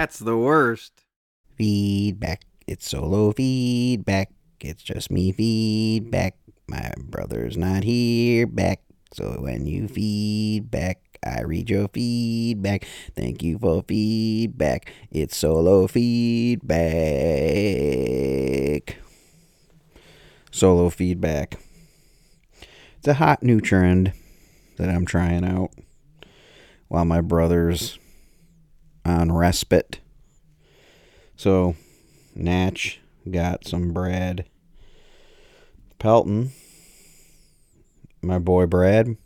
That's the worst. Feedback. It's solo feedback. It's just me feedback. My brother's not here back. So when you feedback, I read your feedback. Thank you for feedback. It's solo feedback. Solo feedback. It's a hot new trend that I'm trying out while my brother's on respite. So, Natch got some Brad Pelton, my boy Brad.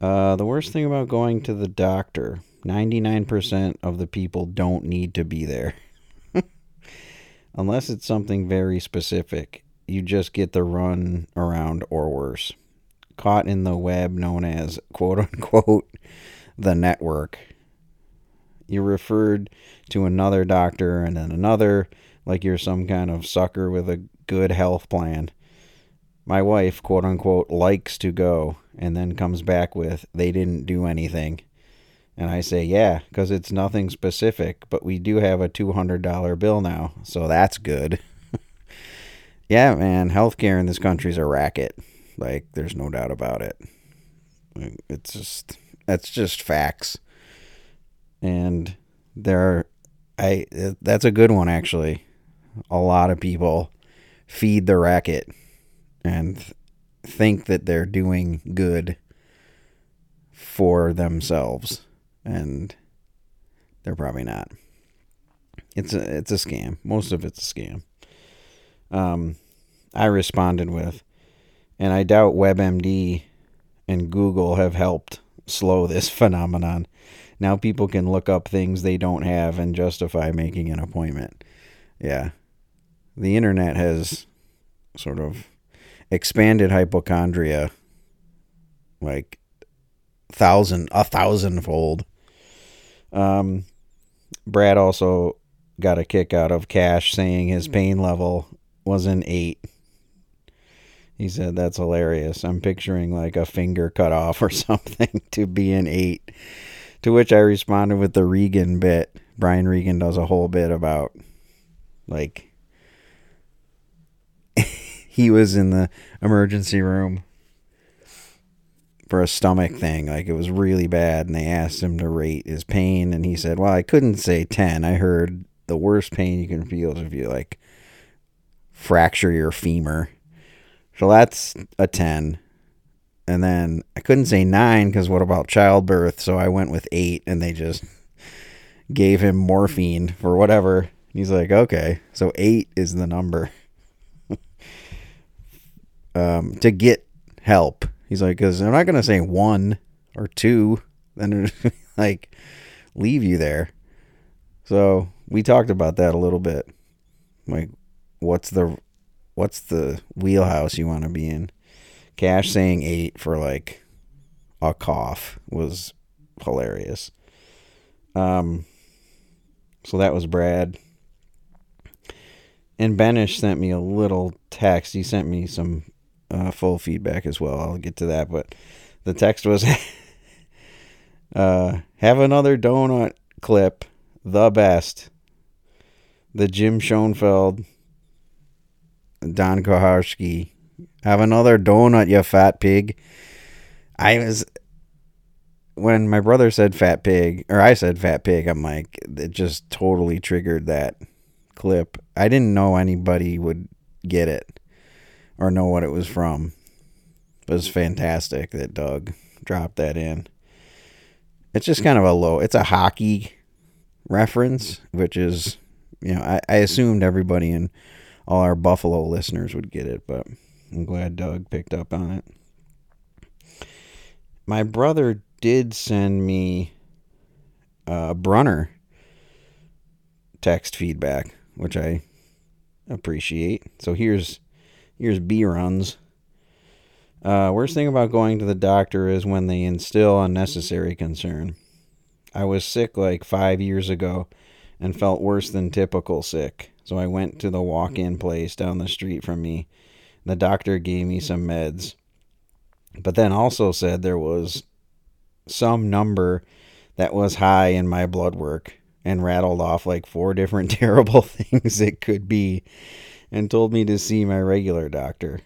Uh, the worst thing about going to the doctor 99% of the people don't need to be there. Unless it's something very specific, you just get the run around or worse. Caught in the web known as quote unquote the network. You're referred to another doctor and then another, like you're some kind of sucker with a good health plan. My wife, quote unquote, likes to go and then comes back with, they didn't do anything. And I say, yeah, because it's nothing specific, but we do have a $200 bill now, so that's good. yeah, man, healthcare in this country is a racket. Like, there's no doubt about it. It's just, that's just facts. And there are, I, that's a good one, actually. A lot of people feed the racket and think that they're doing good for themselves. And they're probably not. It's a it's a scam. Most of it's a scam. Um i responded with and i doubt webmd and google have helped slow this phenomenon now people can look up things they don't have and justify making an appointment yeah the internet has sort of expanded hypochondria like thousand a thousandfold. Um, Brad also got a kick out of Cash saying his pain level was an eight. He said that's hilarious. I'm picturing like a finger cut off or something to be an eight. To which I responded with the Regan bit. Brian Regan does a whole bit about like he was in the emergency room for a stomach thing. Like it was really bad, and they asked him to rate his pain, and he said, "Well, I couldn't say ten. I heard the worst pain you can feel is if you like fracture your femur. So that's a ten. And then I couldn't say nine because what about childbirth? So I went with eight, and they just gave him morphine for whatever. He's like, okay, so eight is the number um, to get help. He's like, because they're not going to say one or two, then like leave you there. So we talked about that a little bit. Like, what's the what's the wheelhouse you want to be in? Cash saying eight for like a cough was hilarious. Um, so that was Brad. And Benish sent me a little text. He sent me some uh, full feedback as well. I'll get to that, but the text was uh, have another donut clip, the best. The Jim Schoenfeld, Don Koharski. Have another donut, you fat pig. I was when my brother said fat pig, or I said fat pig, I'm like, it just totally triggered that clip. I didn't know anybody would get it or know what it was from. It was fantastic that Doug dropped that in. It's just kind of a low, it's a hockey reference, which is, you know, I, I assumed everybody and all our Buffalo listeners would get it, but I'm glad Doug picked up on it. My brother did send me uh, Brunner text feedback, which I appreciate. So here's Here's B runs. Uh, worst thing about going to the doctor is when they instill unnecessary concern. I was sick like five years ago and felt worse than typical sick, so I went to the walk in place down the street from me. The doctor gave me some meds, but then also said there was some number that was high in my blood work. and rattled off like four different terrible things it could be and told me to see my regular doctor.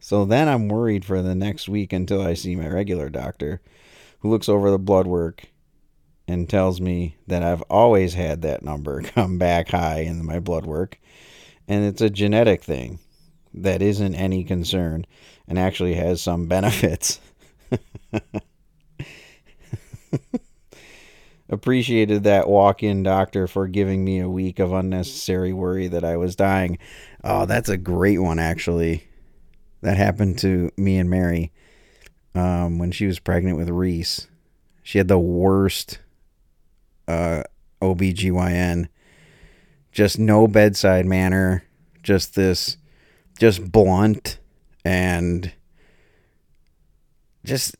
So then I'm worried for the next week until I see my regular doctor, who looks over the blood work and tells me that I've always had that number come back high in my blood work. And it's a genetic thing that isn't any concern and actually has some benefits. Appreciated that walk in doctor for giving me a week of unnecessary worry that I was dying. Oh, that's a great one, actually. That happened to me and Mary um, when she was pregnant with Reese. She had the worst uh, OBGYN. Just no bedside manner. Just this, just blunt and just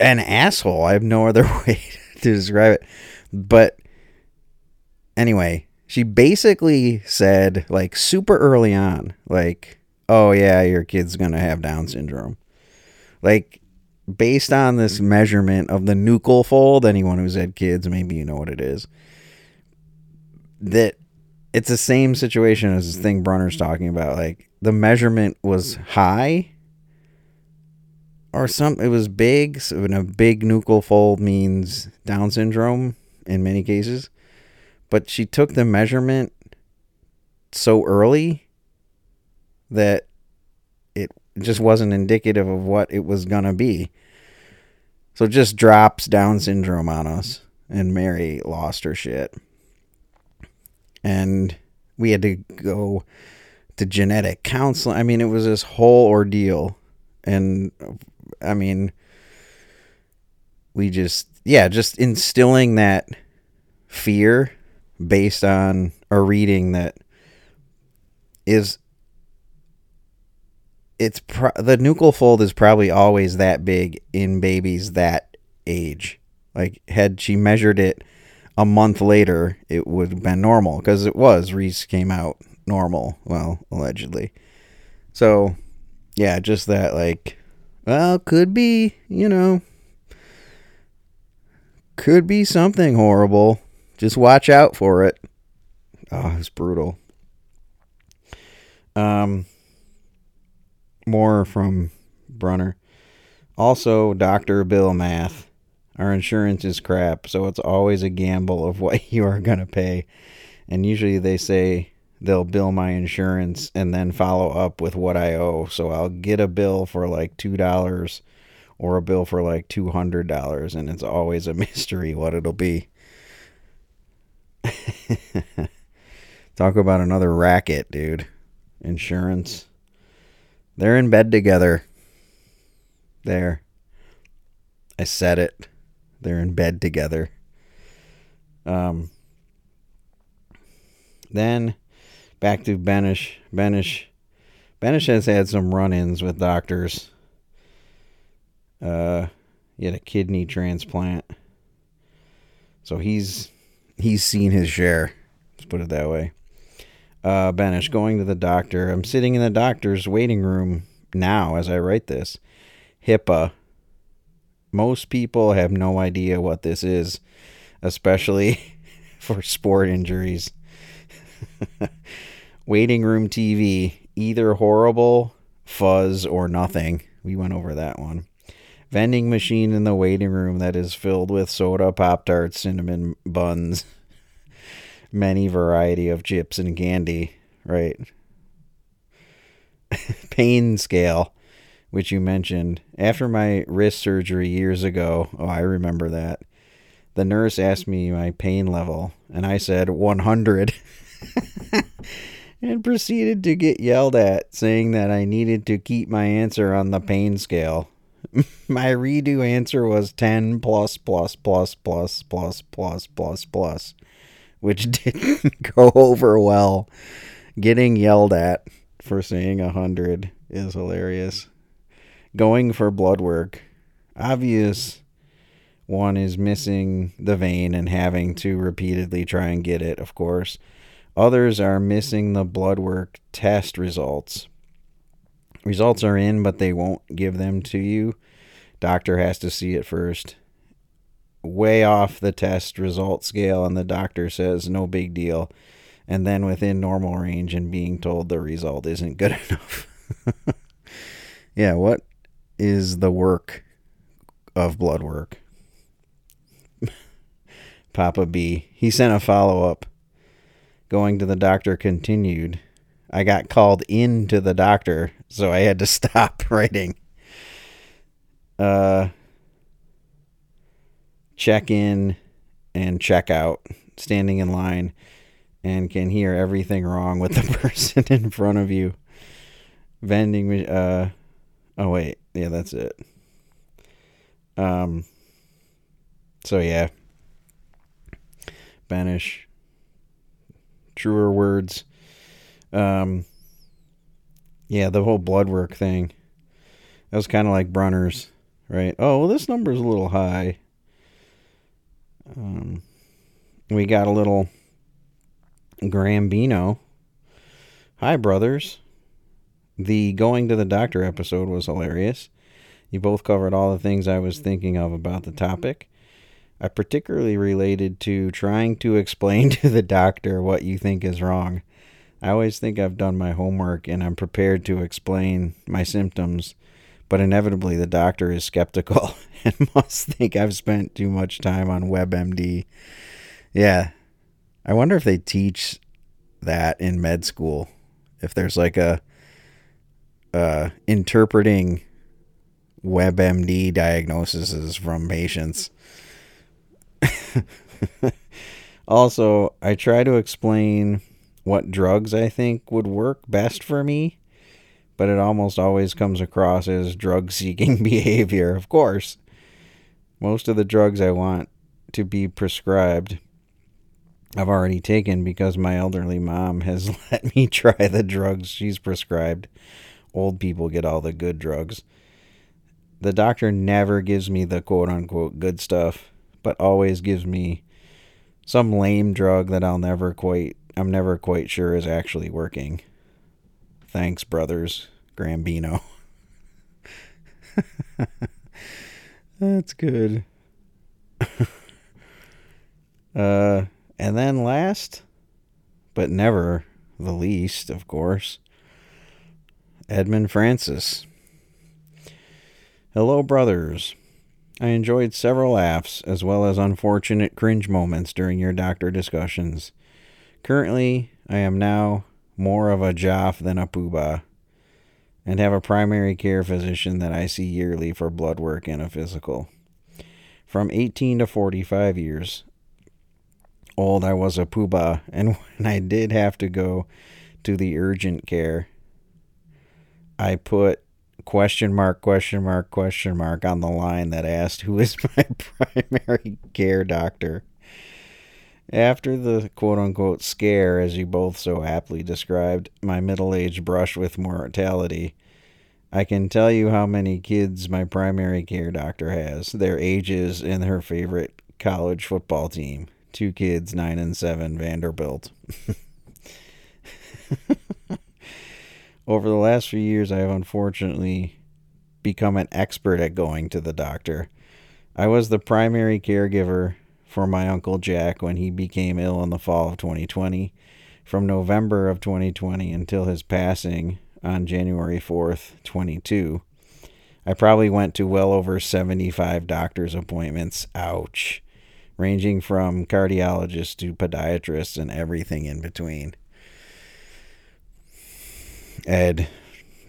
an asshole. I have no other way to describe it. But anyway, she basically said, like, super early on, like, oh, yeah, your kid's going to have Down syndrome. Like, based on this measurement of the nuchal fold, anyone who's had kids, maybe you know what it is, that it's the same situation as this thing Brunner's talking about. Like, the measurement was high or some it was big. So a big nuchal fold means down syndrome in many cases. But she took the measurement so early that it just wasn't indicative of what it was going to be. So it just drops down syndrome on us and mary lost her shit. And we had to go to genetic counseling i mean it was this whole ordeal and I mean, we just, yeah, just instilling that fear based on a reading that is it's pro- the nuchal fold is probably always that big in babies that age. Like had she measured it a month later, it would have been normal because it was. Reese came out normal, well, allegedly. So, yeah, just that like well, could be, you know, could be something horrible. Just watch out for it. Oh, it's brutal. Um, more from Brunner. Also, Dr. Bill math. Our insurance is crap, so it's always a gamble of what you are going to pay. And usually they say they'll bill my insurance and then follow up with what I owe. So I'll get a bill for like $2 or a bill for like $200 and it's always a mystery what it'll be. Talk about another racket, dude. Insurance. They're in bed together. There. I said it. They're in bed together. Um then back to Benish. Benish. Benish has had some run-ins with doctors. Uh, he had a kidney transplant, so he's he's seen his share. Let's put it that way. Uh, Benish going to the doctor. I'm sitting in the doctor's waiting room now as I write this. HIPAA. Most people have no idea what this is, especially for sport injuries. Waiting room TV, either horrible, fuzz, or nothing. We went over that one. Vending machine in the waiting room that is filled with soda, Pop Tarts, cinnamon buns, many variety of chips and candy, right? Pain scale, which you mentioned. After my wrist surgery years ago, oh, I remember that. The nurse asked me my pain level, and I said 100. and proceeded to get yelled at, saying that I needed to keep my answer on the pain scale. my redo answer was 10 plus plus plus plus plus plus plus plus, which didn't go over well. Getting yelled at for saying 100 is hilarious. Going for blood work. Obvious one is missing the vein and having to repeatedly try and get it, of course. Others are missing the blood work test results. Results are in, but they won't give them to you. Doctor has to see it first. way off the test result scale, and the doctor says no big deal, and then within normal range, and being told the result isn't good enough. yeah, what is the work of blood work? Papa B. He sent a follow up. Going to the doctor continued. I got called in to the doctor, so I had to stop writing. Uh, check in and check out, standing in line, and can hear everything wrong with the person in front of you. Vending, uh, oh wait, yeah, that's it. Um, so yeah, Benish truer words. Um, yeah, the whole blood work thing. That was kind of like Brunner's, right? Oh, well, this number is a little high. Um, we got a little Grambino. Hi, brothers. The going to the doctor episode was hilarious. You both covered all the things I was thinking of about the topic. I particularly related to trying to explain to the doctor what you think is wrong. I always think I've done my homework and I'm prepared to explain my symptoms, but inevitably the doctor is skeptical and must think I've spent too much time on WebMD. Yeah. I wonder if they teach that in med school. If there's like a uh, interpreting WebMD diagnoses from patients. also, I try to explain what drugs I think would work best for me, but it almost always comes across as drug seeking behavior, of course. Most of the drugs I want to be prescribed I've already taken because my elderly mom has let me try the drugs she's prescribed. Old people get all the good drugs. The doctor never gives me the quote unquote good stuff, but always gives me some lame drug that I'll never quite I'm never quite sure is actually working. Thanks, brothers. Grambino. That's good. uh, and then last, but never the least, of course, Edmund Francis. Hello, brothers. I enjoyed several laughs as well as unfortunate cringe moments during your doctor discussions. Currently, I am now more of a Joff than a Poobah and have a primary care physician that I see yearly for blood work and a physical. From 18 to 45 years old, I was a Poobah, and when I did have to go to the urgent care, I put question mark, question mark, question mark on the line that asked who is my primary care doctor. After the quote unquote scare, as you both so aptly described, my middle age brush with mortality, I can tell you how many kids my primary care doctor has, their ages, and her favorite college football team. Two kids, nine and seven, Vanderbilt. Over the last few years, I have unfortunately become an expert at going to the doctor. I was the primary caregiver for my Uncle Jack when he became ill in the fall of 2020. From November of 2020 until his passing on January 4th, 22, I probably went to well over 75 doctor's appointments. Ouch. Ranging from cardiologists to podiatrists and everything in between. Ed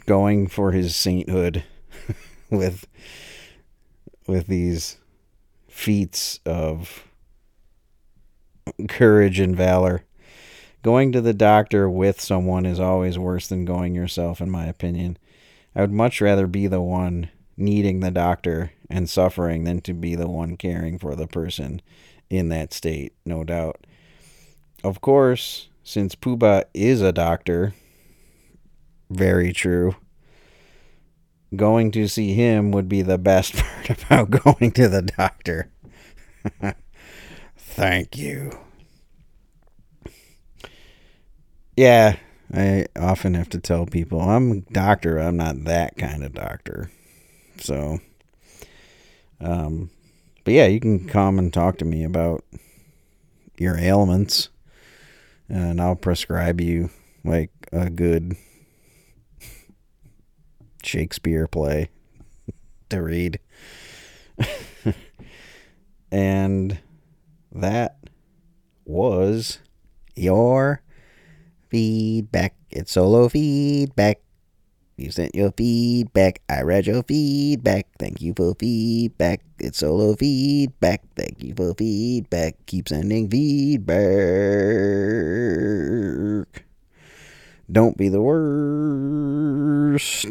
going for his sainthood with with these feats of courage and valor. Going to the doctor with someone is always worse than going yourself, in my opinion. I would much rather be the one needing the doctor and suffering than to be the one caring for the person in that state, no doubt. Of course, since Poobah is a doctor, very true. Going to see him would be the best part about going to the doctor. Thank you. Yeah, I often have to tell people I'm a doctor, I'm not that kind of doctor. So, um, but yeah, you can come and talk to me about your ailments, and I'll prescribe you like a good Shakespeare play to read. and that was your feedback. It's solo feedback. You sent your feedback. I read your feedback. Thank you for feedback. It's solo feedback. Thank you for feedback. Keep sending feedback. Don't be the worst.